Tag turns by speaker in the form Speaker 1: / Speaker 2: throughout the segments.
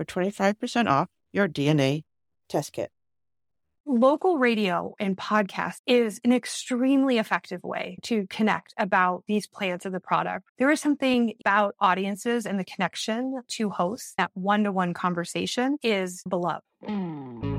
Speaker 1: for 25% off your DNA test kit.
Speaker 2: Local radio and podcast is an extremely effective way to connect about these plants and the product. There is something about audiences and the connection to hosts. That one to one conversation is beloved. Hmm.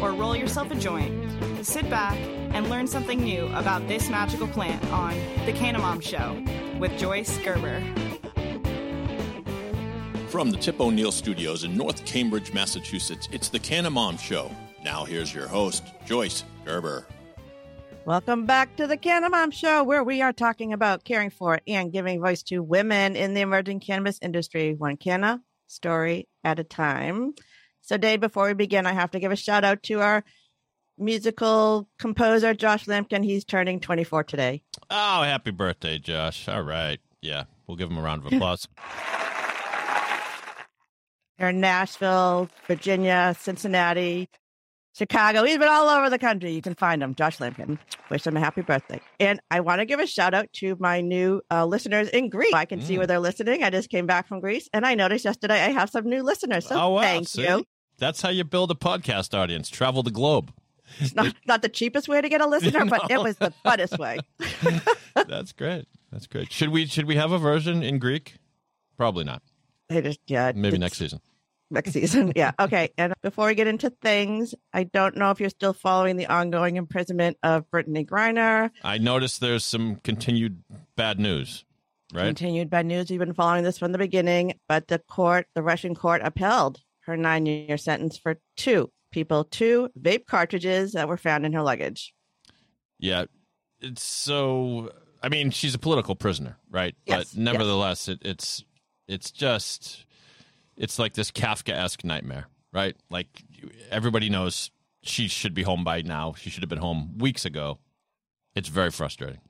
Speaker 3: or roll yourself a joint. To sit back and learn something new about this magical plant on The Canna Mom Show with Joyce Gerber.
Speaker 4: From the Tip O'Neill Studios in North Cambridge, Massachusetts, it's the Canna Mom Show. Now here's your host, Joyce Gerber.
Speaker 1: Welcome back to the Canna Mom Show, where we are talking about caring for and giving voice to women in the emerging cannabis industry, one canna story at a time. So, Dave, before we begin, I have to give a shout out to our musical composer, Josh Lamkin. He's turning 24 today.
Speaker 4: Oh, happy birthday, Josh. All right. Yeah, we'll give him a round of applause.
Speaker 1: They're in Nashville, Virginia, Cincinnati, Chicago. He's been all over the country. You can find him, Josh Lamkin. Wish him a happy birthday. And I want to give a shout out to my new uh, listeners in Greece. I can mm. see where they're listening. I just came back from Greece and I noticed yesterday I have some new listeners. So oh, wow. thank see? you.
Speaker 4: That's how you build a podcast audience. Travel the globe.
Speaker 1: It's not, not the cheapest way to get a listener, no. but it was the funnest way.
Speaker 4: That's great. That's great. Should we should we have a version in Greek? Probably not.
Speaker 1: I just yeah.
Speaker 4: Maybe next season
Speaker 1: next season. Yeah. Okay. And before we get into things, I don't know if you're still following the ongoing imprisonment of Brittney Griner.
Speaker 4: I noticed there's some continued bad news, right?
Speaker 1: Continued bad news. You've been following this from the beginning, but the court, the Russian court, upheld her nine year sentence for two people, two vape cartridges that were found in her luggage.
Speaker 4: Yeah. It's so, I mean, she's a political prisoner, right? Yes. But nevertheless, yes. it, it's, it's just it's like this Kafka esque nightmare, right? Like everybody knows she should be home by now. She should have been home weeks ago. It's very frustrating.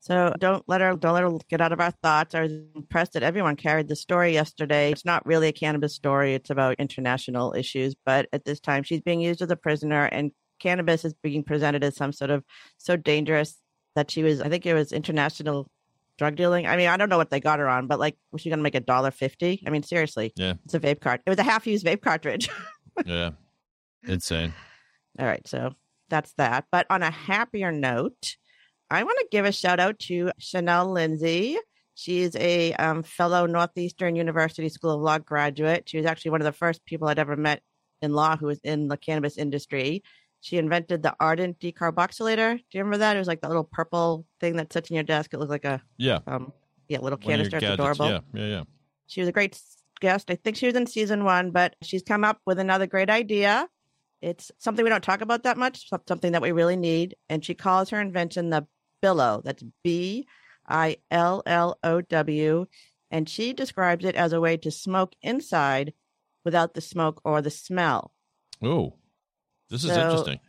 Speaker 1: So don't let her don't let her get out of our thoughts. I was impressed that everyone carried the story yesterday. It's not really a cannabis story, it's about international issues. But at this time she's being used as a prisoner and cannabis is being presented as some sort of so dangerous that she was I think it was international drug dealing. I mean, I don't know what they got her on, but like, was she going to make a dollar fifty? I mean, seriously.
Speaker 4: Yeah.
Speaker 1: It's a vape cart. It was a half used vape cartridge.
Speaker 4: yeah. Insane.
Speaker 1: All right. So that's that. But on a happier note, I want to give a shout out to Shanel Lindsay. She's a um, fellow Northeastern University School of Law graduate. She was actually one of the first people I'd ever met in law who was in the cannabis industry. She invented the Ardent decarboxylator. Do you remember that? It was like the little purple thing that sits in your desk. It looked like a
Speaker 4: yeah.
Speaker 1: Um, Yeah, little
Speaker 4: One
Speaker 1: canister. It's
Speaker 4: gadgets.
Speaker 1: adorable.
Speaker 4: Yeah, yeah, yeah.
Speaker 1: She was a great guest. I think she was in season one, but she's come up with another great idea. It's something we don't talk about that much, something that we really need. And she calls her invention the Billow. That's B I L L O W. And she describes it as a way to smoke inside without the smoke or the smell.
Speaker 4: Oh, this is
Speaker 1: So-
Speaker 4: interesting.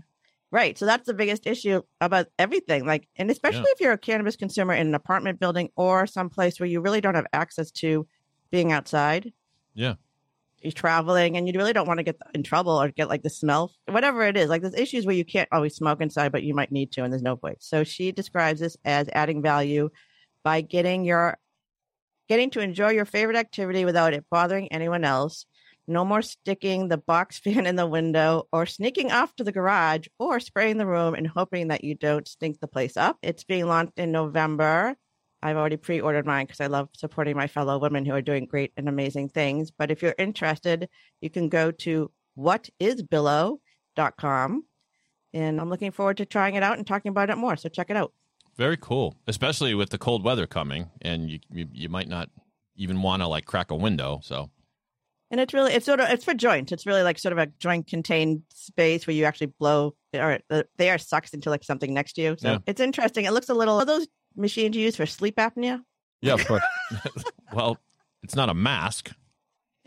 Speaker 1: Right. So that's the biggest issue about everything. Like, and especially
Speaker 4: Yeah.
Speaker 1: if you're a cannabis consumer in an apartment building or someplace where you really don't have access to being outside.
Speaker 4: Yeah.
Speaker 1: You're traveling and you really don't want to get in trouble or get like the smell, whatever it is. Like, there's issues where you can't always smoke inside, but you might need to, and there's no point. So she describes this as adding value by getting your getting to enjoy your favorite activity without it bothering anyone else. No more sticking the box fan in the window or sneaking off to the garage or spraying the room and hoping that you don't stink the place up. It's being launched in November. I've already pre ordered mine because I love supporting my fellow women who are doing great and amazing things. But if you're interested, you can go to whatisbillow.com. And I'm looking forward to trying it out and talking about it more. So check it out.
Speaker 4: Very cool, especially with the cold weather coming, and you you, you might not even want to like crack a window. So
Speaker 1: And it's really, it's sort of, it's for joints. It's really like sort of a joint contained space where you actually blow or uh, the, the air sucks into like something next to you. So
Speaker 4: Yeah.
Speaker 1: it's interesting. It looks a little, are those machines you use for sleep apnea?
Speaker 4: yeah, of course. well, it's not a mask.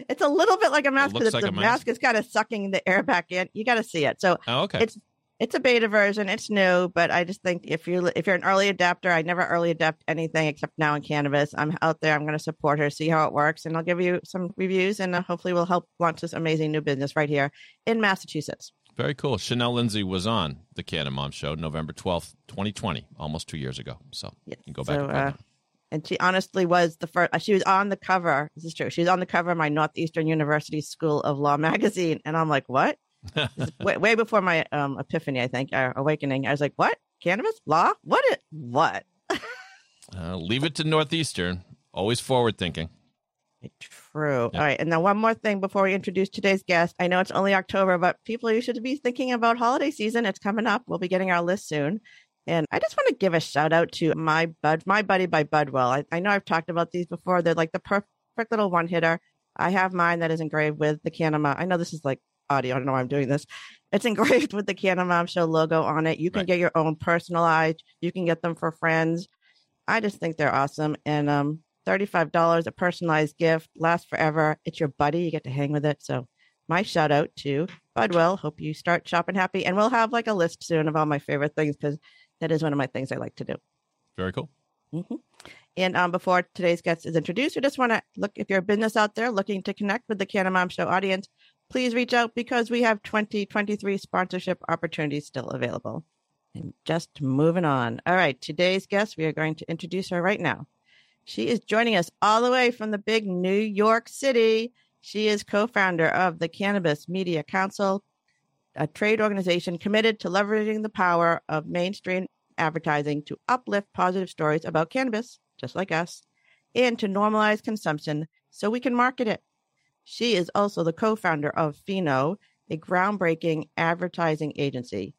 Speaker 1: It's a little bit like a mask because
Speaker 4: like
Speaker 1: the
Speaker 4: a mask.
Speaker 1: mask is kind of sucking the air back in. You got to see it. So
Speaker 4: Oh, okay.
Speaker 1: It's- it's a beta version. It's new, but I just think if you if you're an early adapter, I never early adapt anything except now in cannabis. I'm out there. I'm going to support her, see how it works, and I'll give you some reviews, and uh, hopefully we'll help launch this amazing new business right here in Massachusetts.
Speaker 4: Very cool. Shanel Lindsay was on the Canna Mom Show November twelfth, twenty twenty, almost two years ago. So
Speaker 1: Yes.
Speaker 4: you can go back
Speaker 1: So,
Speaker 4: and
Speaker 1: uh, and she honestly was the first. She was on the cover. This is true. She was on the cover of my Northeastern University School of Law magazine, and I'm like, what? Is way, way before my um, epiphany, I think, or awakening. I was like, what? Cannabis law? What? It, what?
Speaker 4: Uh, leave it to Northeastern. Always forward thinking.
Speaker 1: True.
Speaker 4: Yeah.
Speaker 1: All right. And then one more thing before we introduce today's guest. I know it's only October, but people, you should be thinking about holiday season. It's coming up. We'll be getting our list soon. And I just want to give a shout out to my bud, my buddy by Budwell. I, I know I've talked about these before. They're like the perfect little one hitter. I have mine that is engraved with the Canama. I know this is like audio. I don't know why I'm doing this. It's engraved with the Canna Mom Show logo on it. You can
Speaker 4: Right.
Speaker 1: get your own personalized. You can get them for friends. I just think they're awesome. And um, $35, a personalized gift, lasts forever. It's your buddy. You get to hang with it. So my shout out to Budwell. Hope you start shopping happy. And we'll have like a list soon of all my favorite things because that is one of my things I like to do.
Speaker 4: Very cool.
Speaker 1: hmm And um, before today's guest is introduced, we just want to look if you're a business out there looking to connect with the Canna Mom Show audience, please reach out because we have 2023 sponsorship opportunities still available. And just moving on. All right, today's guest, we are going to introduce her right now. She is joining us all the way from the big New York City. She is co founder of the Cannabis Media Council, a trade organization committed to leveraging the power of mainstream advertising to uplift positive stories about cannabis, just like us, and to normalize consumption so we can market it. She is also the co founder of Pheno, a groundbreaking advertising agency.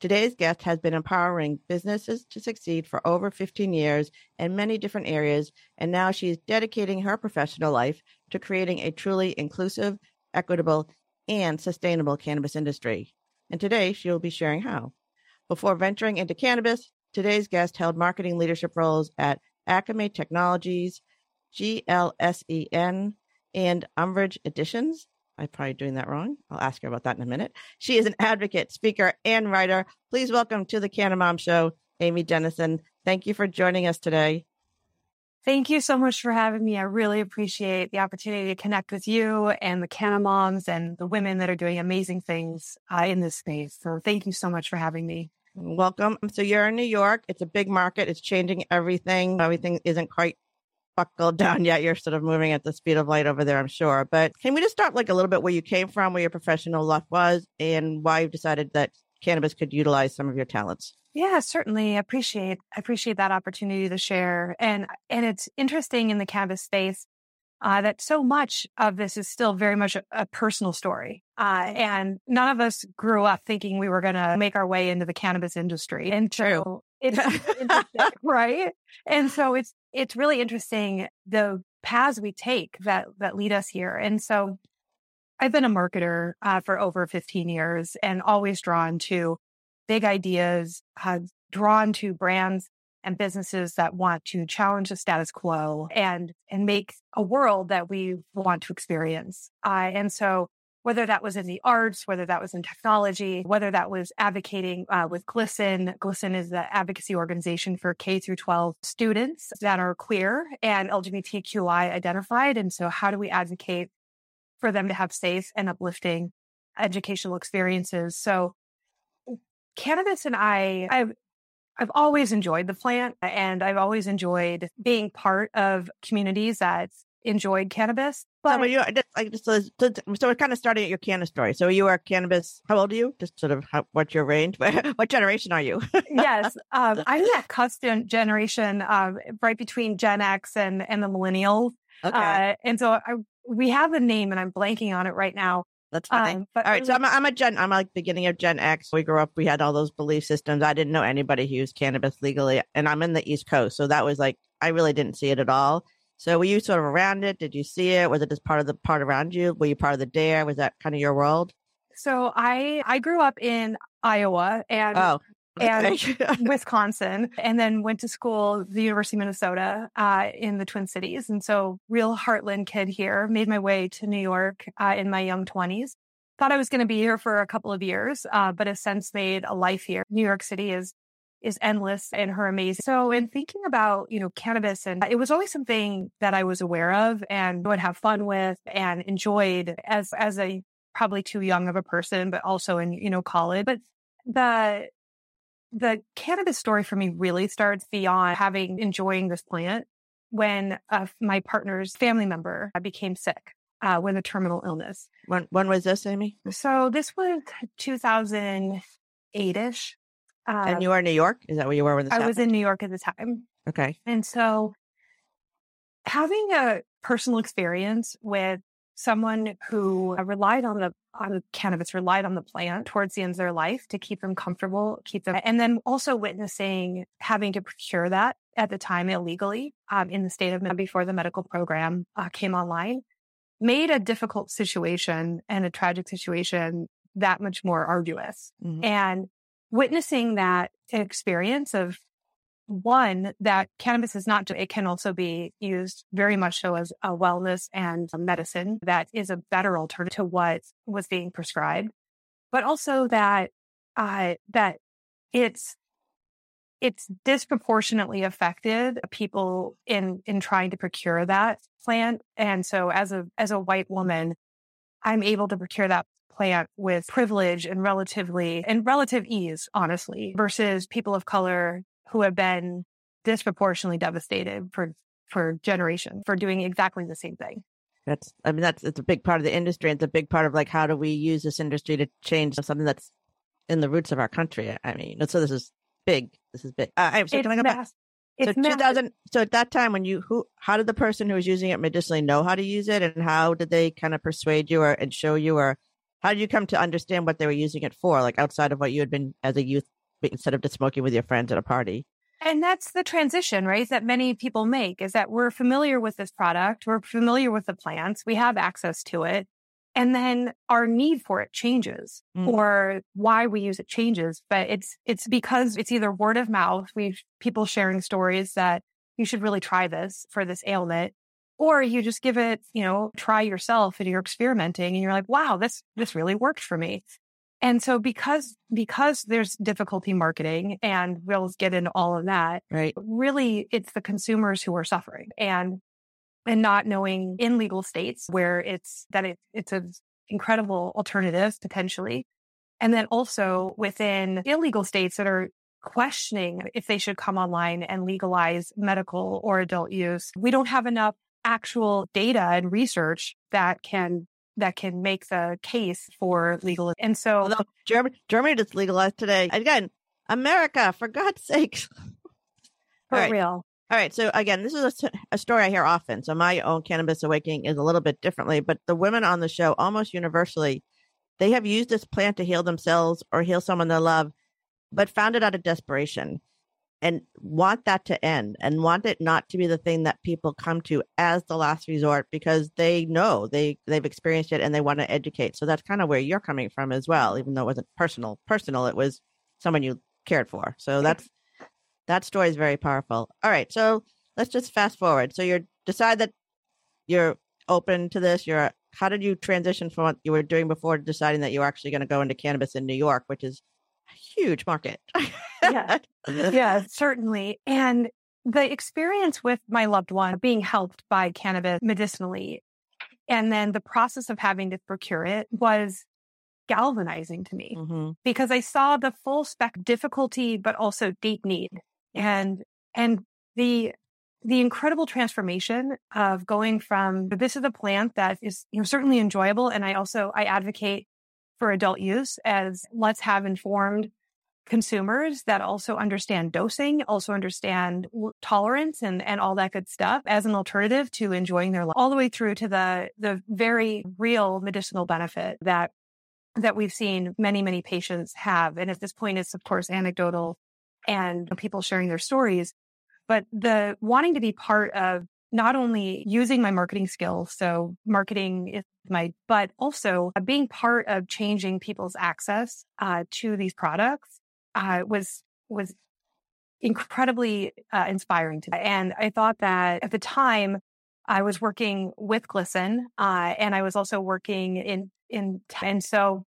Speaker 1: Today's guest has been empowering businesses to succeed for over 15 years in many different areas, and now she is dedicating her professional life to creating a truly inclusive, equitable, and sustainable cannabis industry. And today she will be sharing how. Before venturing into cannabis, today's guest held marketing leadership roles at Akamai Technologies, GLSEN, and Umbrage Editions. I'm probably doing that wrong. I'll ask her about that in a minute. She is an advocate, speaker, and writer. Please welcome to the Canna Mom Show, Amy Deneson. Thank you for joining us today.
Speaker 2: Thank you so much for having me. I really appreciate the opportunity to connect with you and the Canna Moms and the women that are doing amazing things uh, in this space. So thank you so much for having me.
Speaker 1: Welcome. So you're in New York. It's a big market. It's changing everything. Everything isn't quite buckled down yet. You're sort of moving at the speed of light over there, I'm sure. But can we just start like a little bit where you came from, where your professional life was, and why you decided that cannabis could utilize some of your talents?
Speaker 2: Yeah, certainly. Appreciate appreciate that opportunity to share. And and it's interesting in the cannabis space uh, that so much of this is still very much a, a personal story. Uh, and none of us grew up thinking we were going to make our way into the cannabis industry. And so It's right. And so it's it's really interesting the paths we take that that lead us here. And so I've been a marketer uh, for over 15 years and always drawn to big ideas, uh, drawn to brands and businesses that want to challenge the status quo and and make a world that we want to experience. Uh, and so whether that was in the arts, whether that was in technology, whether that was advocating uh, with GLSEN. GLSEN is the advocacy organization for K through 12 students that are queer and LGBTQI identified. And so how do we advocate for them to have safe and uplifting educational experiences? So cannabis and I, I've, I've always enjoyed the plant and I've always enjoyed being part of communities that enjoyed cannabis.
Speaker 1: But so you, like, so, so, so we're kind of starting at your cannabis story. So you are cannabis. How old are you? Just sort of how, what's your range? what generation are you?
Speaker 2: yes, um, I'm that custom generation, um, right between Gen X and and the millennials. Okay. Uh, and so I, we have a name, and I'm blanking on it right now.
Speaker 1: That's fine. Um, but all right. So I'm a, I'm a Gen, I'm like beginning of Gen X. We grew up, we had all those belief systems. I didn't know anybody who used cannabis legally. And I'm in the East Coast. So that was like, I really didn't see it at all. So were you sort of around it? Did you see it? Was it just part of the part around you? Were you part of the dare? Was that kind of your world?
Speaker 2: So I I grew up in Iowa and oh, and Wisconsin, and then went to school the University of Minnesota uh, in the Twin Cities, and so real Heartland kid here. Made my way to New York uh, in my young twenties. Thought I was going to be here for a couple of years, uh, but have since made a life here. New York City is is endless and her amazing. So in thinking about, you know, cannabis and it was always something that I was aware of and would have fun with and enjoyed as, as a probably too young of a person, but also in, you know, college. But the, the cannabis story for me really starts beyond having enjoying this plant when uh, my partner's family member became sick uh, with a terminal illness.
Speaker 1: When when was this, Amy?
Speaker 2: So this was 2008 ish.
Speaker 1: Um, and you were in New York? Is that where you were when this
Speaker 2: I
Speaker 1: happened?
Speaker 2: was in New York at the time.
Speaker 1: Okay.
Speaker 2: And so having a personal experience with someone who relied on the on cannabis, relied on the plant towards the end of their life to keep them comfortable, keep them, and then also witnessing having to procure that at the time illegally um, in the state of before the medical program uh, came online, made a difficult situation and a tragic situation that much more arduous. Mm-hmm. And witnessing that experience of one that cannabis is not it can also be used very much so as a wellness and a medicine that is a better alternative to what was being prescribed but also that uh that it's it's disproportionately affected people in in trying to procure that plant. And so as a as a white woman i'm able to procure that plant with privilege and relatively and relative ease, honestly, versus people of color who have been disproportionately devastated for for generations for doing exactly the same thing.
Speaker 1: That's I mean that's it's a big part of the industry. It's a big part of like how do we use this industry to change something that's in the roots of our country. I mean, so this is big. This is big. Uh, so can I go back? so 2000 so at that time when you who how did the person who was using it medicinally know how to use it and how did they kind of persuade you or and show you or how did you come to understand what they were using it for, like outside of what you had been as a youth, instead of just smoking with your friends at a party?
Speaker 2: And that's the transition, right? That many people make is that we're familiar with this product, we're familiar with the plants, we have access to it. And then our need for it changes mm. or why we use it changes. But it's, it's because it's either word of mouth. We people sharing stories that you should really try this for this ailment or you just give it, you know, try yourself and you're experimenting and you're like, wow, this, this really worked for me. And so because, because there's difficulty marketing and we'll get into all of that,
Speaker 1: right?
Speaker 2: Really, it's the consumers who are suffering and, and not knowing in legal states where it's that it, it's an incredible alternative potentially. And then also within illegal states that are questioning if they should come online and legalize medical or adult use. We don't have enough actual data and research that can that can make the case for legal. And so
Speaker 1: Although Germany, Germany just legalized today. Again, America, for God's sake.
Speaker 2: For right. real.
Speaker 1: All right. So again, this is a, a, story I hear often. So my own cannabis awakening is a little bit differently, but the women on the show almost universally, they have used this plant to heal themselves or heal someone they love, but found it out of desperation. And want that to end and want it not to be the thing that people come to as the last resort because they know they they've experienced it and they want to educate. So that's kind of where you're coming from as well even though it wasn't personal personal it was someone you cared for. So that's that story is very powerful. All right so let's just fast forward. So you're decide that you're open to this you're how did you transition from what you were doing before to deciding that you were actually going to go into cannabis in new york which is huge market
Speaker 2: yeah. yeah, certainly. And the experience with my loved one being helped by cannabis medicinally, and then the process of having to procure it was galvanizing to me mm-hmm. because I saw the full spec difficulty, but also deep need. And, and the, the incredible transformation of going from this is a plant that is you know certainly enjoyable and i also i advocate for adult use as let's have informed consumers that also understand dosing, also understand tolerance and, and all that good stuff as an alternative to enjoying their life all the way through to the, the very real medicinal benefit that, that we've seen many, many patients have. And at this point, it's of course anecdotal and people sharing their stories, but the wanting to be part of not only using my marketing skills, so marketing is my, but also being part of changing people's access uh, to these products uh, was was incredibly uh, inspiring to me. And I thought that at the time I was working with GLSEN, uh, and I was also working in in and so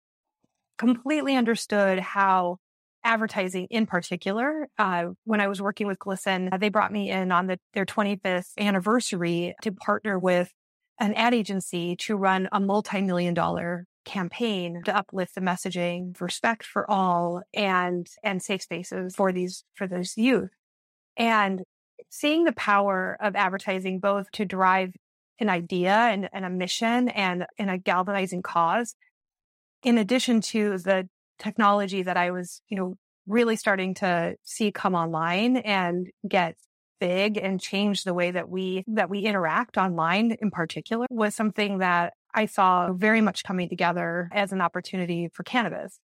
Speaker 2: completely understood how advertising in particular uh, when i was working with GLSEN they brought me in on the, their 25th anniversary to partner with an ad agency to run a multi-million dollar campaign to uplift the messaging, respect for all and, and safe spaces for these, for those youth. And seeing the power of advertising both to drive an idea and, and a mission and, and a galvanizing cause, in addition to the technology that I was, you know, really starting to see come online and get big and change the way that we that we interact online in particular was something that I saw very much coming together as an opportunity for cannabis.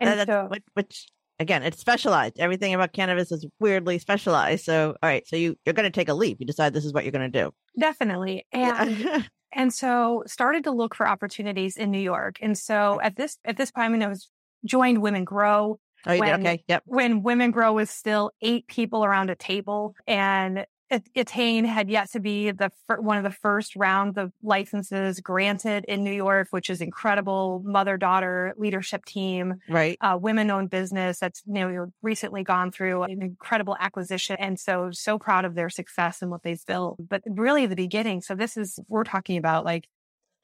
Speaker 1: And so, which, which, again, it's specialized. Everything about cannabis is weirdly specialized. So, all right, so you you're going to take a leap. You decide this is what you're going to do.
Speaker 2: Definitely, and and so started to look for opportunities in New York. And so at this at this point, I, mean, I was joined Women Grow.
Speaker 1: Oh, you when, did? Okay. Yep.
Speaker 2: When Women Grow was still eight people around a table and Etain had yet to be the one of the first rounds of licenses granted in New York, which is incredible. Mother daughter leadership team,
Speaker 1: right?
Speaker 2: Uh, women owned business that's you know recently gone through an incredible acquisition, and so so proud of their success and what they've built. But really, the beginning. So this is we're talking about like,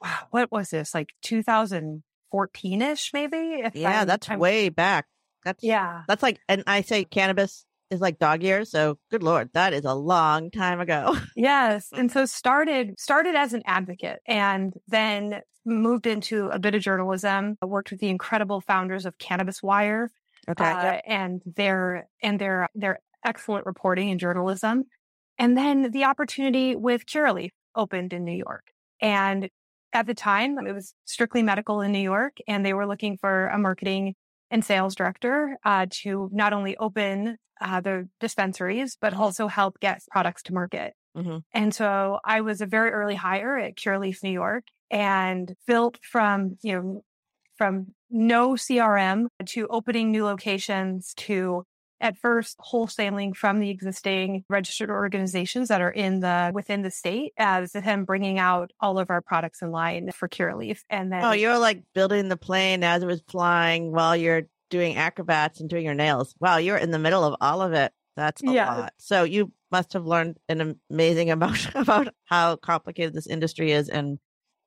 Speaker 2: wow, what was this like 2014 ish maybe?
Speaker 1: yeah, I'm, that's I'm, way back. That's
Speaker 2: yeah,
Speaker 1: that's like, and I say cannabis is like dog years. So good Lord, that is a long time ago.
Speaker 2: yes. And so started, started as an advocate and then moved into a bit of journalism. I worked with the incredible founders of Cannabis Wire.
Speaker 1: Okay. Uh,
Speaker 2: yep. and their, and their, their excellent reporting and journalism. And then the opportunity with Curaleaf opened in New York. And at the time, it was strictly medical in New York, and they were looking for a marketing and sales director uh, to not only open uh, the dispensaries, but also help get products to market. Mm-hmm. And so I was a very early hire at Curaleaf New York and built from, you know, from no CRM to opening new locations to at first wholesaling from the existing registered organizations that are in the within the state as him bringing out all of our products in line for Curaleaf. And then
Speaker 1: Oh, you're like building the plane as it was flying while you're doing acrobats and doing your nails. Wow, you're in the middle of all of it. That's a yeah. lot. So you must have learned an amazing amount about how complicated this industry is and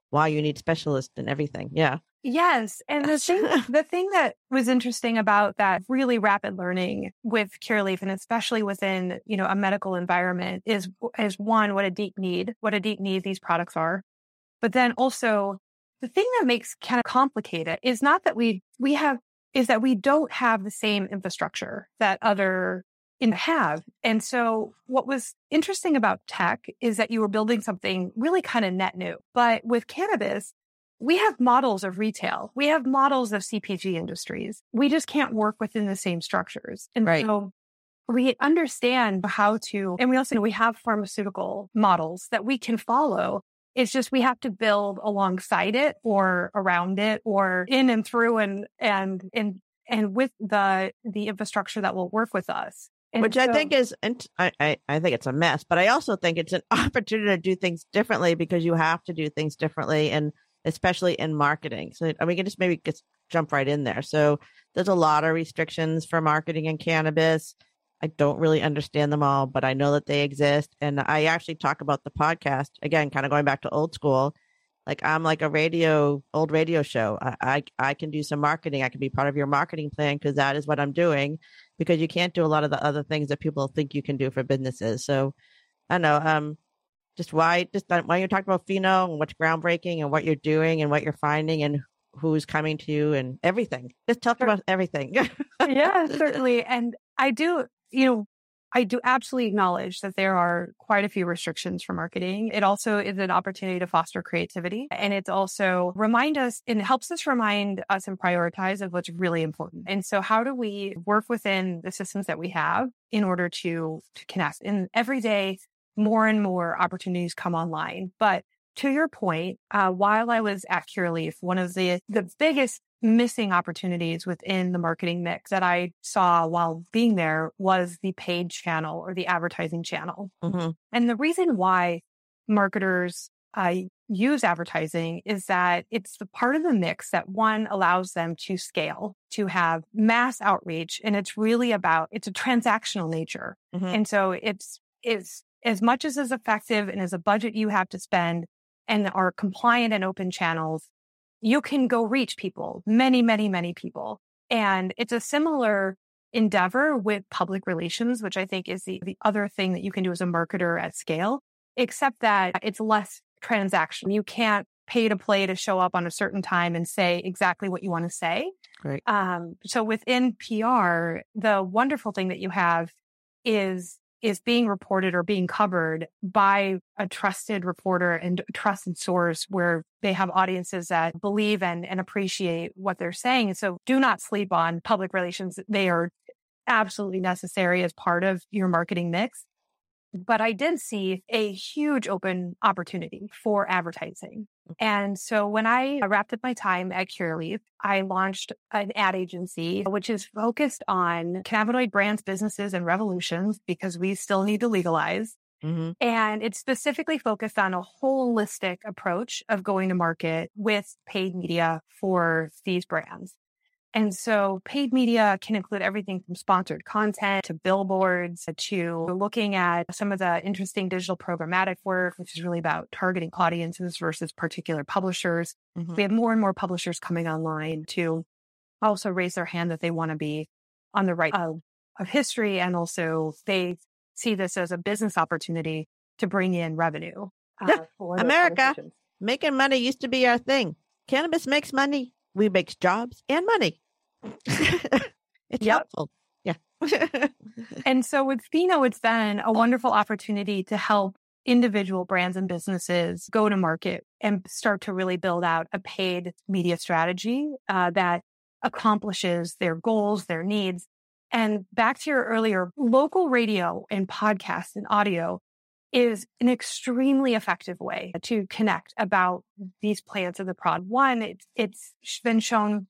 Speaker 1: why you need specialists and everything. Yeah.
Speaker 2: Yes. And the thing the thing that was interesting about that really rapid learning with Curaleaf and especially within, you know, a medical environment is is one, what a deep need, what a deep need these products are. But then also the thing that makes kind of complicated is not that we we have is that we don't have the same infrastructure that other in have. And so what was interesting about tech is that you were building something really kind of net new. But with cannabis, we have models of retail. We have models of CPG industries. We just can't work within the same structures. And
Speaker 1: right.
Speaker 2: so we understand how to, and we also know we have pharmaceutical models that we can follow. It's just we have to build alongside it or around it or in and through and and and and with the the infrastructure that will work with us. And
Speaker 1: Which
Speaker 2: so,
Speaker 1: I think is, and I, I, I think it's a mess, but I also think it's an opportunity to do things differently because you have to do things differently, and especially in marketing. So we can just maybe just jump right in there. So there's a lot of restrictions for marketing in cannabis. I don't really understand them all, but I know that they exist. And I actually talk about the podcast again, kind of going back to old school. Like I'm like a radio, old radio show. I, I, I can do some marketing. I can be part of your marketing plan because that is what I'm doing. Because you can't do a lot of the other things that people think you can do for businesses. So I don't know. Um, just why, just why you're talking about Pheno and what's groundbreaking and what you're doing and what you're finding and who's coming to you and everything. Just talk about everything.
Speaker 2: yeah, certainly. And I do, you know, I do absolutely acknowledge that there are quite a few restrictions for marketing. It also is an opportunity to foster creativity. And it's also remind us and helps us remind us and prioritize of what's really important. And so how do we work within the systems that we have in order to, to connect? And every day, more and more opportunities come online. But to your point, uh, while I was at Curaleaf, one of the, the biggest missing opportunities within the marketing mix that I saw while being there was the paid channel or the advertising channel.
Speaker 1: mm-hmm.
Speaker 2: And the reason why marketers uh, use advertising is that it's the part of the mix that one allows them to scale, to have mass outreach. And it's really about, it's a transactional nature.
Speaker 1: Mm-hmm.
Speaker 2: And so it's, it's as much as is effective and as a budget you have to spend and are compliant and open channels, you can go reach people, many, many, many people. And it's a similar endeavor with public relations, which I think is the, the other thing that you can do as a marketer at scale, except that it's less transaction. You can't pay to play to show up on a certain time and say exactly what you want to say.
Speaker 1: Right.
Speaker 2: Um, so within PR, the wonderful thing that you have is is being reported or being covered by a trusted reporter and trusted source where they have audiences that believe and, and appreciate what they're saying. So do not sleep on public relations. They are absolutely necessary as part of your marketing mix. But I did see a huge open opportunity for advertising. And so when I wrapped up my time at Curaleaf, I launched an ad agency, which is focused on cannabinoid brands, businesses, and revolutions because we still need to legalize.
Speaker 1: Mm-hmm.
Speaker 2: And it's specifically focused on a holistic approach of going to market with paid media for these brands. And so paid media can include everything from sponsored content to billboards to looking at some of the interesting digital programmatic work, which is really about targeting audiences versus particular publishers.
Speaker 1: Mm-hmm.
Speaker 2: We have more and more publishers coming online to also raise their hand that they want to be on the right of, of history. And also they see this as a business opportunity to bring in revenue.
Speaker 1: Yeah. America. Making money used to be our thing. Cannabis makes money. We make jobs and money. it's
Speaker 2: Yep.
Speaker 1: helpful. Yeah.
Speaker 2: And so with Pheno, it's then a wonderful opportunity to help individual brands and businesses go to market and start to really build out a paid media strategy uh, that accomplishes their goals, their needs. And back to your earlier, local radio and podcast and audio is an extremely effective way to connect about these plants of the prod. One, it's, it's been shown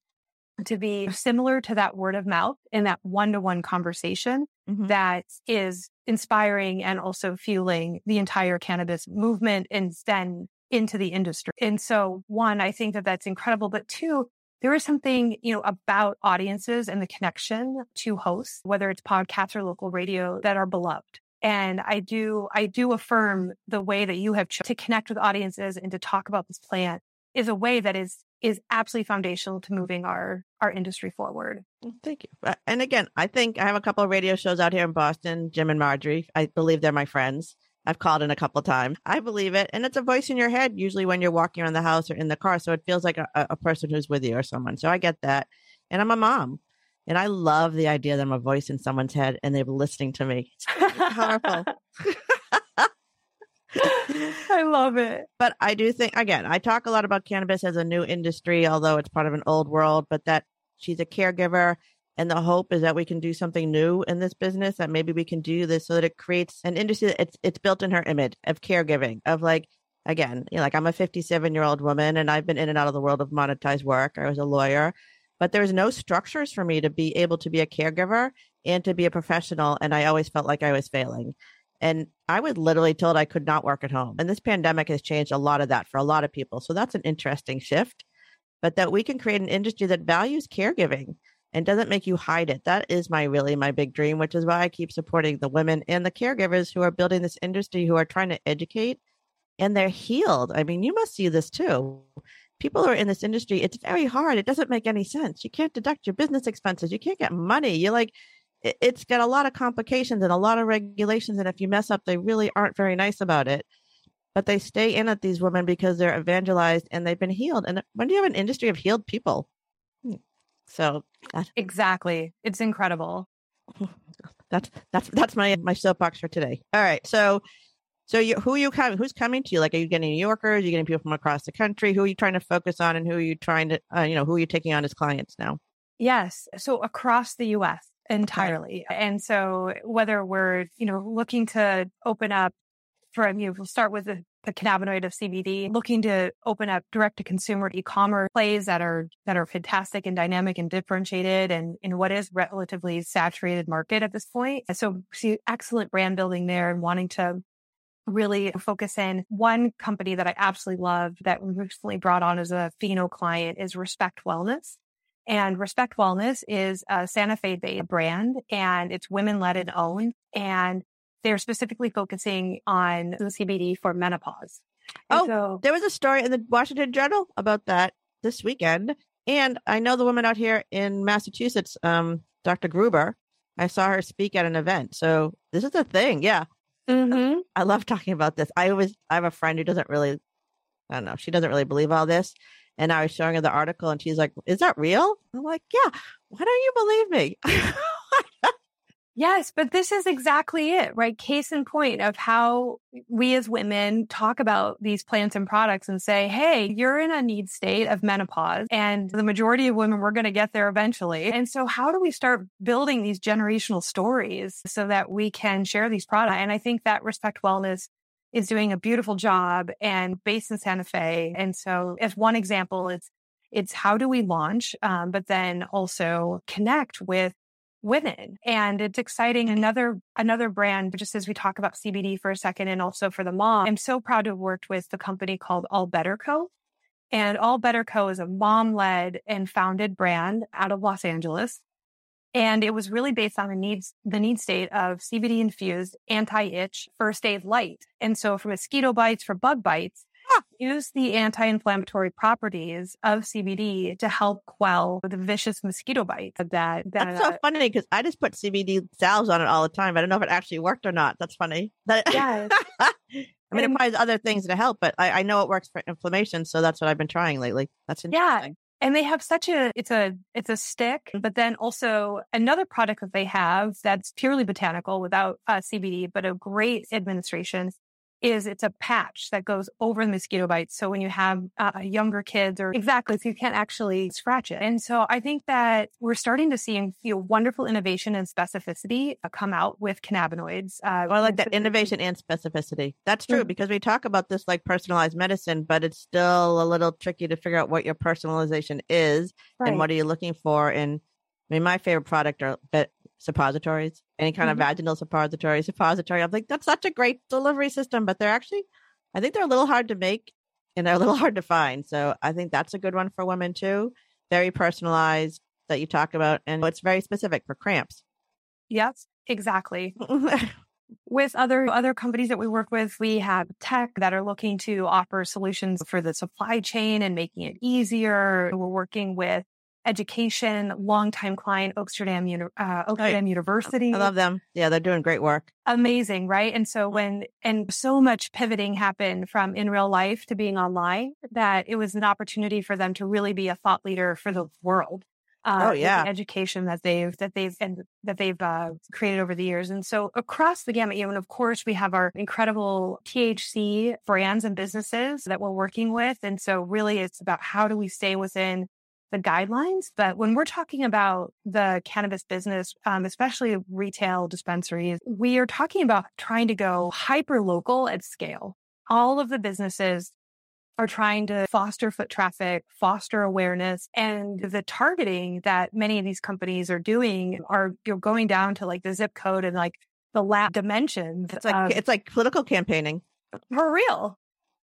Speaker 2: to be similar to that word of mouth in that one to one conversation
Speaker 1: Mhm.
Speaker 2: that is inspiring and also fueling the entire cannabis movement and then into the industry. And so one, I think that that's incredible, but two, there is something, you know, about audiences and the connection to hosts, whether it's podcasts or local radio that are beloved. And I do, I do affirm the way that you have chosen to connect with audiences and to talk about this plant is a way that is, is absolutely foundational to moving our, our industry forward.
Speaker 1: Thank you. Uh, And again, I think I have a couple of radio shows out here in Boston, Jim and Marjorie. I believe they're my friends. I've called in a couple of times. I believe it. And it's a voice in your head, usually when you're walking around the house or in the car. So it feels like a, a a person who's with you or someone. So I get that. And I'm a mom. And I love the idea that I'm a voice in someone's head and they're listening to me. It's powerful.
Speaker 2: I love it.
Speaker 1: but I do think again, I talk a lot about cannabis as a new industry, although it's part of an old world, but that she's a caregiver And the hope is that we can do something new in this business, that maybe we can do this so that it creates an industry that it's, it's built in her image of caregiving, of like, again, you know, like I'm a 57 year old woman and I've been in and out of the world of monetized work. I was a lawyer, but there's no structures for me to be able to be a caregiver and to be a professional. And I always felt like I was failing. And I was literally told I could not work at home. And this pandemic has changed a lot of that for a lot of people. So that's an interesting shift. But that we can create an industry that values caregiving and doesn't make you hide it. That is my really my big dream, which is why I keep supporting the women and the caregivers who are building this industry, who are trying to educate and they're healed. I mean, you must see this too. People who are in this industry, it's very hard. It doesn't make any sense. You can't deduct your business expenses. You can't get money. You're like, it's got a lot of complications and a lot of regulations. And if you mess up, they really aren't very nice about it. But they stay in at these women because they're evangelized and they've been healed. And when do you have an industry of healed people? Hmm. So
Speaker 2: exactly, it's incredible.
Speaker 1: That's that's that's my my soapbox for today. All right, so so you, who are you coming? Who's coming to you? Like, are you getting New Yorkers? Are you getting people from across the country? Who are you trying to focus on, and who are you trying to, uh, you know, who are you taking on as clients now?
Speaker 2: Yes, so across the U.S entirely. Okay. And so whether we're, you know, looking to open up for, I mean, we'll start with the, the cannabinoid of CBD, looking to open up direct to consumer e-commerce plays that are, that are fantastic and dynamic and differentiated and in what is relatively saturated market at this point. So see excellent brand building there and wanting to really focus in. One company that I absolutely love that we recently brought on as a Pheno client is Respect Wellness. And Respect Wellness is a Santa Fe based brand and it's women led and owned. And they're specifically focusing on the CBD for menopause.
Speaker 1: And oh, so, there was a story in the Washington Journal about that this weekend. And I know the woman out here in Massachusetts, um, Dr. Gruber. I saw her speak at an event. So this is a thing. Yeah. Mm-hmm. I love talking about this. I always, I have a friend who doesn't really, I don't know, she doesn't really believe all this. And I was showing her the article and she's like, Is that real? I'm like, Yeah, why don't you believe me?
Speaker 2: Yes, but this is exactly it, right? Case in point of how we as women talk about these plants and products and say, Hey, you're in a need state of menopause and the majority of women, we're going to get there eventually. And so how do we start building these generational stories so that we can share these products? And I think that Respect Wellness is doing a beautiful job and based in Santa Fe. And so as one example, it's, it's how do we launch, um, but then also connect with women. And it's exciting. Another, another brand, just as we talk about CBD for a second and also for the mom, I'm so proud to have worked with the company called All Better Co. And All Better Co is a mom led and founded brand out of Los Angeles. And it was really based on the needs, the need state of CBD infused anti-itch first aid light. And so for mosquito bites, for bug bites, use the anti-inflammatory properties of CBD to help quell the vicious mosquito bite that, that
Speaker 1: That's so funny because I just put CBD salves on it all the time. I don't know if it actually worked or not. That's funny. That,
Speaker 2: yeah.
Speaker 1: I mean, and, it probably has other things to help, but I, I, know it works for inflammation. So that's what I've been trying lately. That's interesting.
Speaker 2: Yeah. And they have such a, it's a, it's a stick, but then also another product that they have that's purely botanical without uh, CBD, but a great administration is it's a patch that goes over the mosquito bites. So when you have uh, younger kids or exactly, so you can't actually scratch it. And so I think that we're starting to see you know, wonderful innovation and specificity uh, come out with cannabinoids.
Speaker 1: Uh, well, I like that innovation and specificity. That's true mm-hmm. because we talk about this like personalized medicine, but it's still a little tricky to figure out what your personalization is right. and what are you looking for. And I mean, my favorite product are suppositories, any kind mm-hmm. of vaginal suppository, suppository. I'm like, that's such a great delivery system, but they're actually, I think they're a little hard to make and they're a little hard to find. So I think that's a good one for women too. Very personalized that you talk about, and it's very specific for cramps.
Speaker 2: Yes, exactly. with other other companies that we work with we have tech that are looking to offer solutions for the supply chain and making it easier we're working with education, longtime client, Oaksterdam, uh, Oaksterdam University.
Speaker 1: I love them. Yeah, they're doing great work.
Speaker 2: Amazing, right? And so when, and so much pivoting happened from in real life to being online that it was an opportunity for them to really be a thought leader for the world.
Speaker 1: Uh, oh yeah,
Speaker 2: education that they've that they've and that they've uh, created over the years, and so across the gamut, you know, and of course we have our incredible THC brands and businesses that we're working with, and so really it's about how do we stay within the guidelines. But when we're talking about the cannabis business, um, especially retail dispensaries, we are talking about trying to go hyper local at scale. All of the businesses are trying to foster foot traffic, foster awareness, and the targeting that many of these companies are doing are you're going down to like the zip code and like the lab dimensions.
Speaker 1: It's like it's like political campaigning
Speaker 2: for real.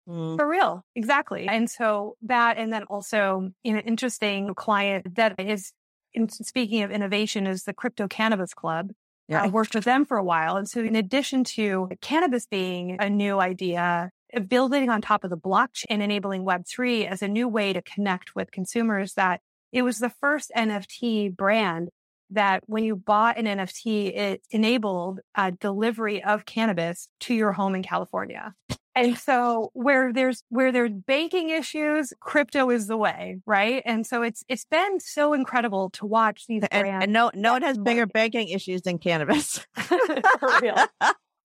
Speaker 2: Mm. For real. Exactly. And so that, and then also an interesting client that is, in, speaking of innovation, is the Crypto Cannabis Club. Yeah. I worked with them for a while. And so in addition to cannabis being a new idea, building on top of the blockchain and enabling Web3 as a new way to connect with consumers that it was the first NFT brand that when you bought an NFT, it enabled a delivery of cannabis to your home in California. And so where there's where there's banking issues, crypto is the way, right? And so it's it's been so incredible to watch these
Speaker 1: and,
Speaker 2: brands.
Speaker 1: And no no one has bigger banking issues than cannabis.
Speaker 2: For real.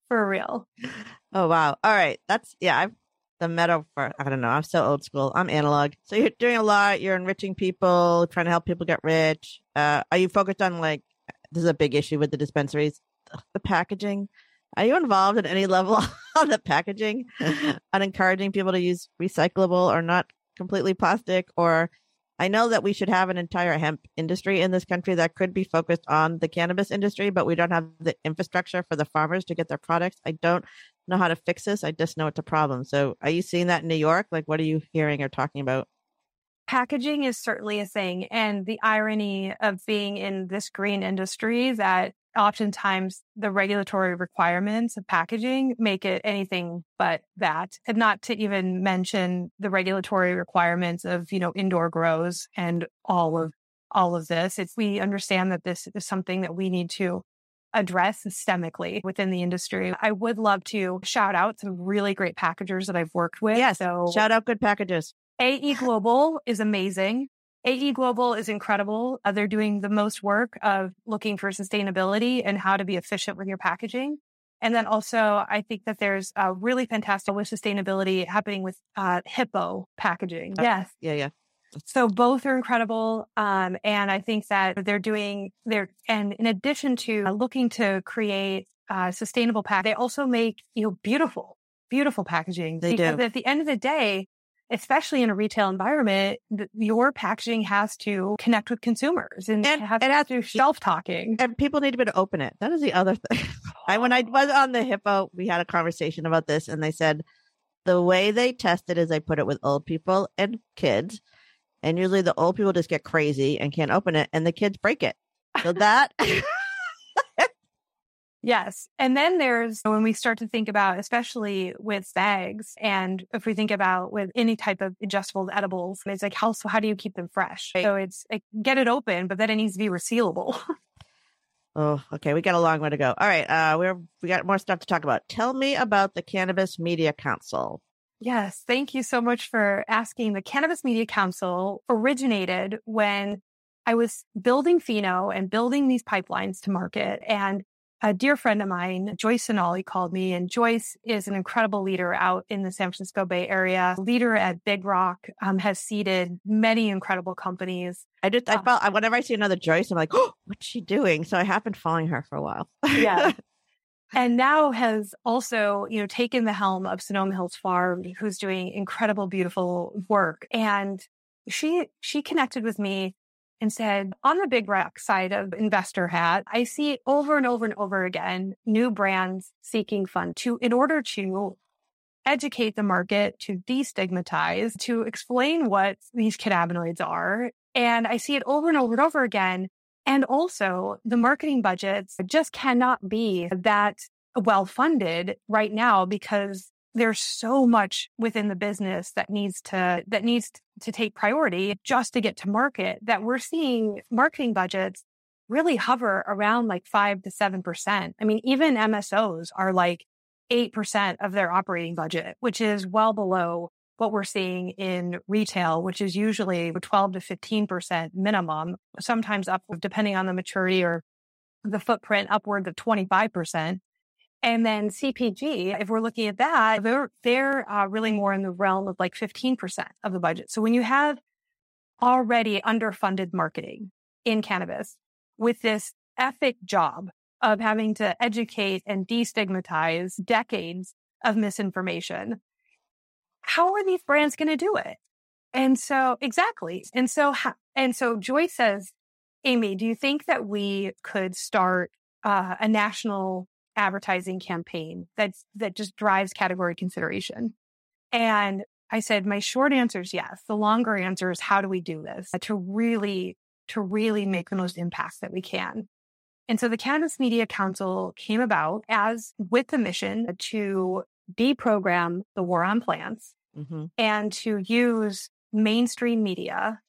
Speaker 2: For real.
Speaker 1: Oh wow. All right. That's yeah, I've the meta for I don't know, I'm so old school. I'm analog. So you're doing a lot, you're enriching people, trying to help people get rich. Uh are you focused on like this is a big issue with the dispensaries, the packaging? Are you involved at any level on the packaging on encouraging people to use recyclable or not completely plastic? Or I know that we should have an entire hemp industry in this country that could be focused on the cannabis industry, but we don't have the infrastructure for the farmers to get their products. I don't know how to fix this. I just know it's a problem. So are you seeing that in New York? Like, what are you hearing or talking about?
Speaker 2: Packaging is certainly a thing. And the irony of being in this green industry that oftentimes the regulatory requirements of packaging make it anything but that and not to even mention the regulatory requirements of you know indoor grows and all of all of this it's we understand that this is something that we need to address systemically within the industry i would love to shout out some really great packagers that i've worked with
Speaker 1: yes so shout out good packages
Speaker 2: ae global is amazing AE Global is incredible. Uh, they're doing the most work of looking for sustainability and how to be efficient with your packaging. And then also, I think that there's a really fantastic with sustainability happening with uh, Hippo packaging. Uh,
Speaker 1: yes. Yeah, yeah.
Speaker 2: So both are incredible. Um, and I think that they're doing their, and in addition to uh, looking to create uh, sustainable pack, they also make, you know, beautiful, beautiful packaging.
Speaker 1: They
Speaker 2: because
Speaker 1: do.
Speaker 2: At the end of the day, especially in a retail environment, your packaging has to connect with consumers and, and it has, it has to do shelf talking.
Speaker 1: And people need to be able to open it. That is the other thing. I, when I was on the Hippo, we had a conversation about this and they said the way they test it is they put it with old people and kids. And usually the old people just get crazy and can't open it and the kids break it. So that
Speaker 2: Yes. And then there's when we start to think about, especially with bags, and if we think about with any type of ingestibles, edibles, it's like, how, so how do you keep them fresh? So it's like, get it open, but then it needs to be resealable.
Speaker 1: oh, okay. We got a long way to go. All right. Uh, we're, we got more stuff to talk about. Tell me about the Cannabis Media Council.
Speaker 2: Yes. Thank you so much for asking. The Cannabis Media Council originated when I was building Pheno and building these pipelines to market. And a dear friend of mine, Joyce Cenali, called me, and Joyce is an incredible leader out in the San Francisco Bay Area. Leader at Big Rock, um, has seeded many incredible companies.
Speaker 1: I just, I um, felt whenever I see another Joyce, I'm like, oh, what's she doing? So I have been following her for a while.
Speaker 2: yeah. And now has also, you know, taken the helm of Sonoma Hills Farm, who's doing incredible, beautiful work. And she, she connected with me and said, on the big rock side of investor hat, I see over and over and over again new brands seeking fund to in order to educate the market, to destigmatize, to explain what these cannabinoids are. And I see it over and over and over again. And also the marketing budgets just cannot be that well funded right now because there's so much within the business that needs to that needs to take priority just to get to market that we're seeing marketing budgets really hover around like 5 to 7%. I mean even MSOs are like 8% of their operating budget, which is well below what we're seeing in retail, which is usually 12 to 15% minimum, sometimes up depending on the maturity or the footprint upwards of 25%. And then CPG, if we're looking at that, they're, they're uh, really more in the realm of like 15% of the budget. So when you have already underfunded marketing in cannabis with this epic job of having to educate and destigmatize decades of misinformation. How are these brands going to do it? And so, exactly. And so, and so Joyce says, Amy, do you think that we could start uh, a national advertising campaign that's, that just drives category consideration? And I said, my short answer is yes. The longer answer is how do we do this to really, to really make the most impact that we can? And so the Cannabis Media Council came about as with the mission to deprogram the war on plants mm-hmm. and to use mainstream media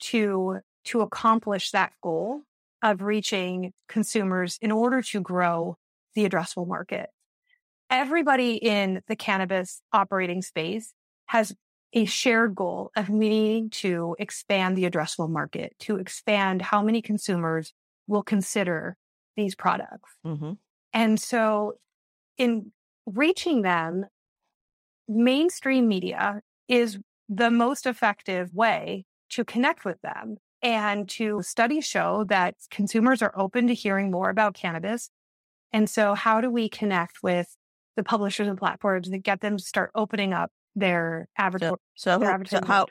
Speaker 2: to, to accomplish that goal of reaching consumers in order to grow the addressable market. Everybody in the cannabis operating space has a shared goal of needing to expand the addressable market, to expand how many consumers will consider these products. Mm-hmm. And so, in reaching them, mainstream media is the most effective way to connect with them. And to studies show that consumers are open to hearing more about cannabis. And so, how do we connect with the publishers and platforms that get them to start opening up their advertising?
Speaker 1: So, so, so how,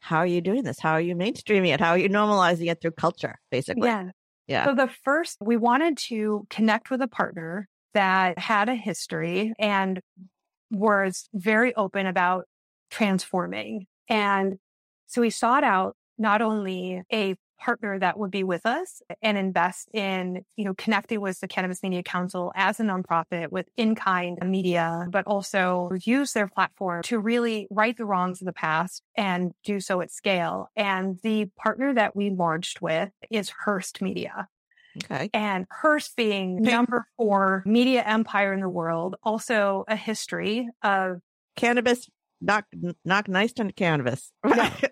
Speaker 1: how are you doing this? How are you mainstreaming it? How are you normalizing it through culture, basically?
Speaker 2: Yeah. Yeah. So the first, we wanted to connect with a partner that had a history and was very open about transforming. And so we sought out not only a partner that would be with us and invest in, you know, connecting with the Cannabis Media Council as a nonprofit with in-kind media, but also use their platform to really right the wrongs of the past and do so at scale. And the partner that we launched with is Hearst Media.
Speaker 1: Okay.
Speaker 2: And Hearst being number four media empire in the world, also a history of
Speaker 1: cannabis, knock, knock nice on cannabis. Right.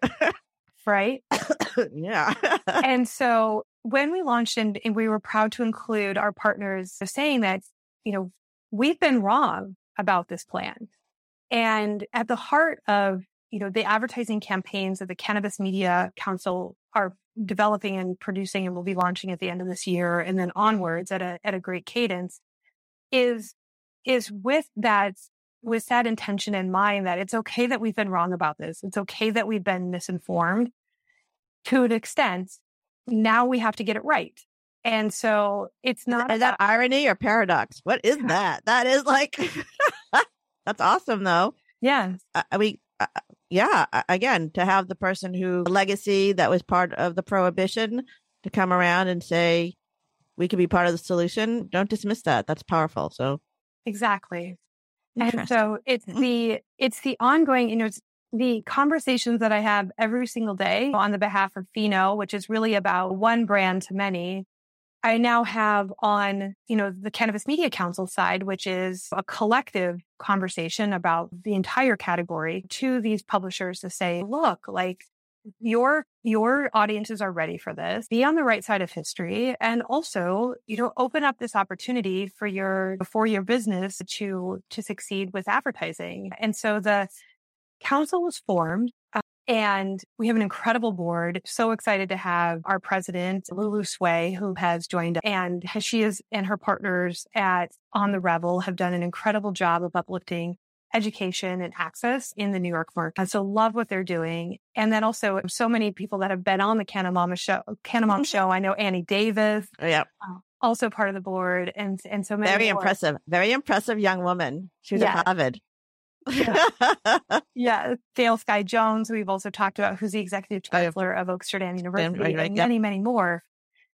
Speaker 2: Right?
Speaker 1: yeah.
Speaker 2: and so when we launched and, and, we were proud to include our partners saying that, you know, we've been wrong about this plan. And at the heart of, you know, the advertising campaigns that the Cannabis Media Council are developing and producing and will be launching at the end of this year and then onwards at a at a great cadence is is with that with that intention in mind that it's okay that we've been wrong about this. It's okay that we've been misinformed to an extent, now we have to get it right. And so it's not.
Speaker 1: Is that irony or paradox? What is that? That is like, that's awesome though.
Speaker 2: Yeah.
Speaker 1: I, I mean, uh, yeah, again, to have the person who legacy that was part of the prohibition to come around and say, we can be part of the solution. Don't dismiss that. That's powerful. So
Speaker 2: exactly. And so it's mm-hmm. the, it's the ongoing, you know, the conversations that I have every single day on the behalf of Pheno, which is really about one brand to many, I now have on, you know, the Cannabis Media Council side, which is a collective conversation about the entire category to these publishers to say, look, like your your audiences are ready for this. Be on the right side of history and also you know open up this opportunity for your for your business to to succeed with advertising. And so the council was formed uh, and we have an incredible board. So excited to have our president, Lulu Tsui, who has joined us. And she is and her partners at On the Revel have done an incredible job of uplifting education and access in the New York market. And so love what they're doing. And then also so many people that have been on the Canamama show, Canna mm-hmm. show. I know Annie Davis.
Speaker 1: Yeah. Uh,
Speaker 2: also part of the board and and so many
Speaker 1: very more. impressive very impressive young woman she was yeah. at harvard
Speaker 2: yeah. yeah. Dale Sky Jones, we've also talked about, who's the executive chancellor of Oaksterdam University, right, right, and yep. many, many more.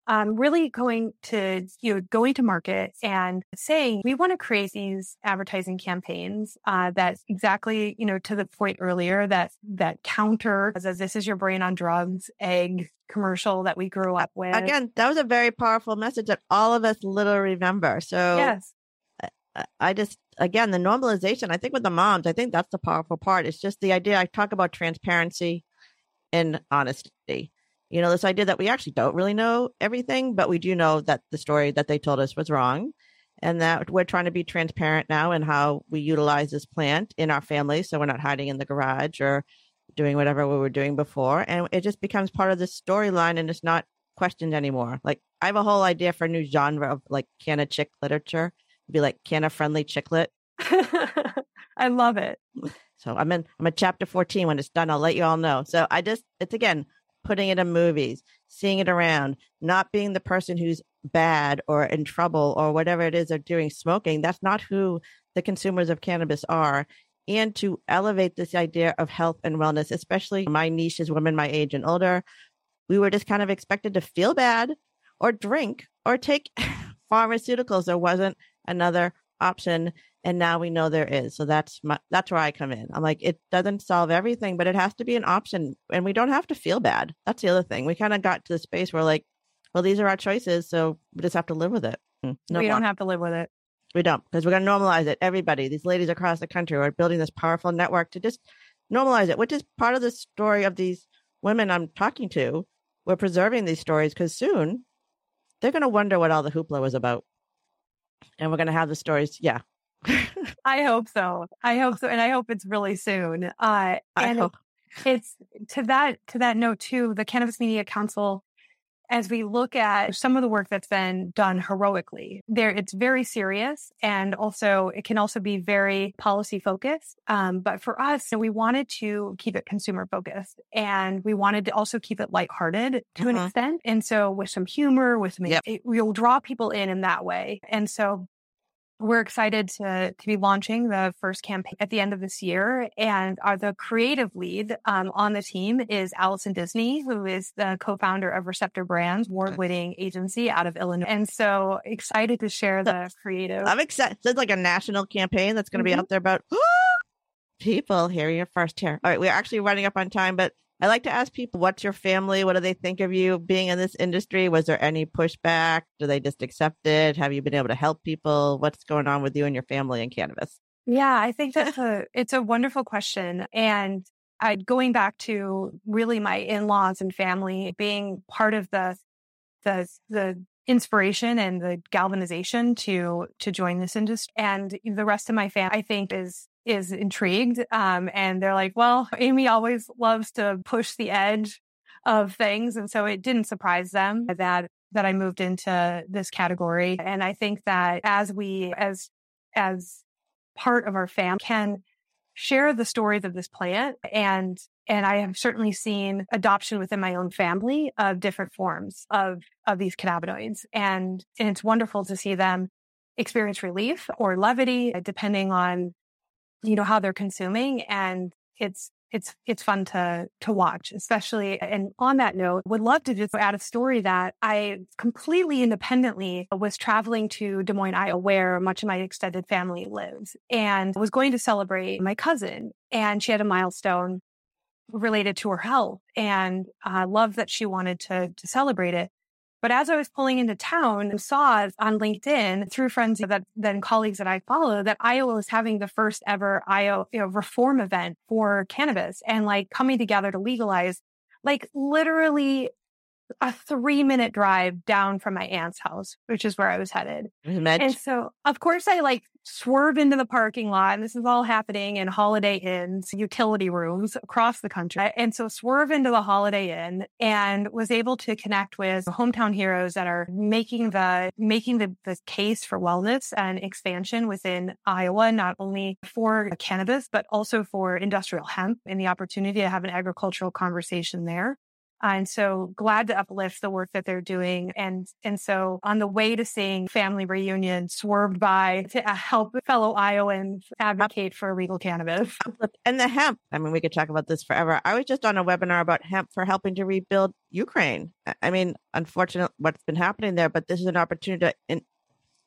Speaker 2: Um, really going to you know going to market and saying we want to create these advertising campaigns uh, that exactly you know to the point earlier that that counter as this is your brain on drugs egg commercial that we grew up with
Speaker 1: again that was a very powerful message that all of us little remember so
Speaker 2: yes
Speaker 1: I just again the normalization. I think with the moms, I think that's the powerful part. It's just the idea. I talk about transparency and honesty. You know, this idea that we actually don't really know everything, but we do know that the story that they told us was wrong, and that we're trying to be transparent now in how we utilize this plant in our family, so we're not hiding in the garage or doing whatever we were doing before. And it just becomes part of the storyline and it's not questioned anymore. Like I have a whole idea for a new genre of like canna chick literature. It'd be like can canna friendly chicklet.
Speaker 2: I love it.
Speaker 1: So I'm in I'm at chapter 14. When it's done, I'll let you all know. So I just it's again putting it in movies, seeing it around, not being the person who's bad or in trouble or whatever it is they're doing smoking. That's not who the consumers of cannabis are. And to elevate this idea of health and wellness, especially my niche is women my age and older. We were just kind of expected to feel bad or drink or take pharmaceuticals. There wasn't another option and now we know there is. So that's my that's where i come in. I'm like it doesn't solve everything but it has to be an option and we don't have to feel bad. That's the other thing. We kind of got to the space where like well these are our choices so we just have to live with it.
Speaker 2: Hmm, no we don't have to live with it.
Speaker 1: We don't because we're going to normalize it. Everybody these ladies across the country are building this powerful network to just normalize it which is part of the story of these women i'm talking to. We're preserving these stories because soon they're going to wonder what all the hoopla was about and we're going to have the stories yeah
Speaker 2: I hope so. I hope so, and I hope it's really soon. Uh, and it, it's to that to that note too. The Cannabis Media Council, as we look at some of the work that's been done heroically, there it's very serious, and also it can also be very policy focused. Um, but for us, we wanted to keep it consumer focused, and we wanted to also keep it lighthearted to an mm-hmm. extent, and so with some humor, with some, yep. it, we'll draw people in in that way, and so we're excited to, to be launching the first campaign at the end of this year. And our, the creative lead um, on the team is Allison Disney, who is the co-founder of Receptor Brands, award-winning agency out of Illinois. And so excited to share the creative.
Speaker 1: I'm excited. It's like a national campaign that's going to be mm-hmm. out there about people. Here you first here. All right. We're actually running up on time, but I like to ask people, what's your family? What do they think of you being in this industry? Was there any pushback? Do they just accept it? Have you been able to help people? What's going on with you and your family in cannabis?
Speaker 2: Yeah, I think that's a it's a wonderful question. And I going back to really my in-laws and family being part of the the the inspiration and the galvanization to to join this industry and the rest of my family i think is is intrigued. Um, and they're like, well, Amy always loves to push the edge of things. And so it didn't surprise them that, that I moved into this category. And I think that as we, as, as part of our fam can share the stories of this plant and and I have certainly seen adoption within my own family of different forms of of these cannabinoids and and it's wonderful to see them experience relief or levity depending on you know, how they're consuming. And it's, it's, it's fun to, to watch, especially. And on that note, would love to just add a story that I completely independently was traveling to Des Moines, Iowa, where much of my extended family lives and was going to celebrate my cousin. And she had a milestone related to her health and I uh, love that she wanted to, to celebrate it. But as I was pulling into town, I saw on LinkedIn through friends that then colleagues that I follow that Iowa was having the first ever Iowa you know, reform event for cannabis and like coming together to legalize like literally a three minute drive down from my aunt's house, which is where I was headed. And so, of course, I like swerve into the parking lot, and this is all happening in Holiday Inns, utility rooms across the country. Uh, and so, swerve into the Holiday Inn and was able to connect with hometown heroes that are making the making the, the case for wellness and expansion within Iowa, not only for cannabis but also for industrial hemp and the opportunity to have an agricultural conversation there. And so glad to uplift the work that they're doing. And, and so on the way to seeing family reunion swerved by to help fellow Iowans advocate for legal cannabis.
Speaker 1: And the hemp. I mean, we could talk about this forever. I was just on a webinar about hemp for helping to rebuild Ukraine. I mean, unfortunately, what's been happening there, but this is an opportunity to in,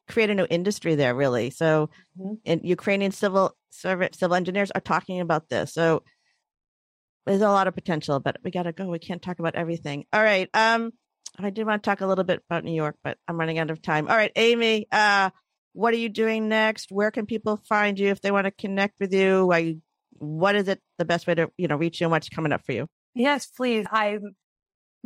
Speaker 1: create a new industry there, really. So, mm-hmm. and Ukrainian civil civil engineers are talking about this. So, there's a lot of potential, but we gotta go. We can't talk about everything. All right. Um, I did want to talk a little bit about New York, but I'm running out of time. All right, Amy, uh, what are you doing next? Where can people find you if they want to connect with you? Are what is it the best way to, you know, reach you and what's coming up for you?
Speaker 2: Yes, please. I'm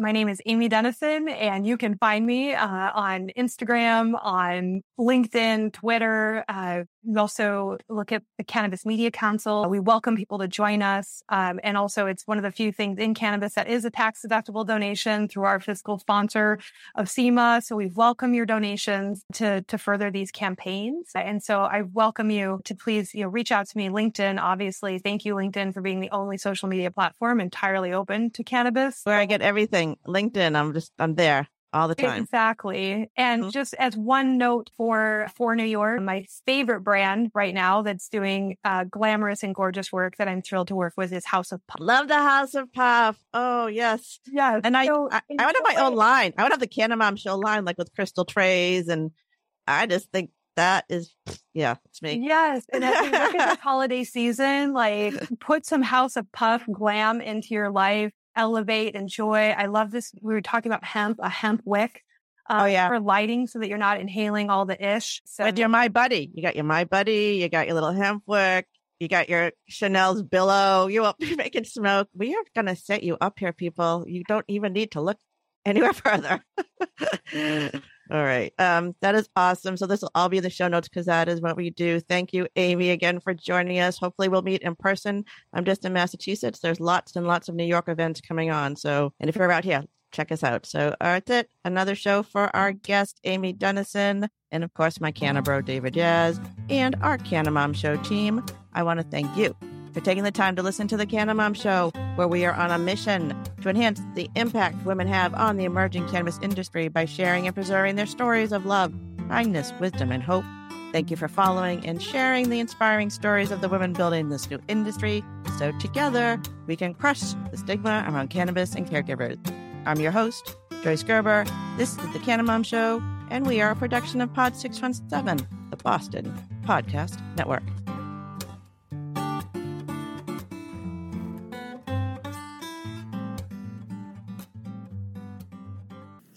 Speaker 2: My name is Amy Deneson, and you can find me uh, on Instagram, on LinkedIn, Twitter. Uh, we also look at the Cannabis Media Council. We welcome people to join us. Um, and also, it's one of the few things in cannabis that is a tax deductible donation through our fiscal sponsor of SEMA. So we welcome your donations to, to further these campaigns. And so I welcome you to please, you know, reach out to me. LinkedIn, obviously. Thank you, LinkedIn, for being the only social media platform entirely open to cannabis.
Speaker 1: Where I get everything. LinkedIn, I'm just, I'm there all the time.
Speaker 2: Exactly. And mm-hmm. just as one note for for New York, my favorite brand right now that's doing uh, glamorous and gorgeous work that I'm thrilled to work with is House of Puff.
Speaker 1: Love the House of Puff. Oh yes,
Speaker 2: yes.
Speaker 1: And I so I, I would have my own line. I would have the Canna Mom Show line, like with crystal trays, and I just think that is yeah, it's me.
Speaker 2: Yes. And as we look at this holiday season, like put some House of Puff glam into your life elevate, and joy. I love this. We were talking about hemp, a hemp wick.
Speaker 1: Um, oh yeah,
Speaker 2: for lighting, so that you're not inhaling all the ish.
Speaker 1: So with your my buddy, you got your my buddy, you got your little hemp wick, you got your Shanel's billow. You won't be making smoke. We are gonna set you up here, people. You don't even need to look anywhere further. All right. Um, that is awesome. So this will all be in the show notes because that is what we do. Thank you, Amy, again for joining us. Hopefully we'll meet in person. I'm just in Massachusetts. There's lots and lots of New York events coming on. So, and if you're out here, check us out. So that's it. Another show for our guest, Amy Deneson, and of course my Canna Bro, David Yaz, and our Canna Mom Show team. I want to thank you for taking the time to listen to the Canna Mom Show, where we are on a mission to enhance the impact women have on the emerging cannabis industry by sharing and preserving their stories of love, kindness, wisdom, and hope. Thank you for following and sharing the inspiring stories of the women building this new industry so together we can crush the stigma around cannabis and caregivers. I'm your host, Joyce Gerber. This is the Canna Mom Show, and we are a production of Pod 617, the Boston Podcast Network.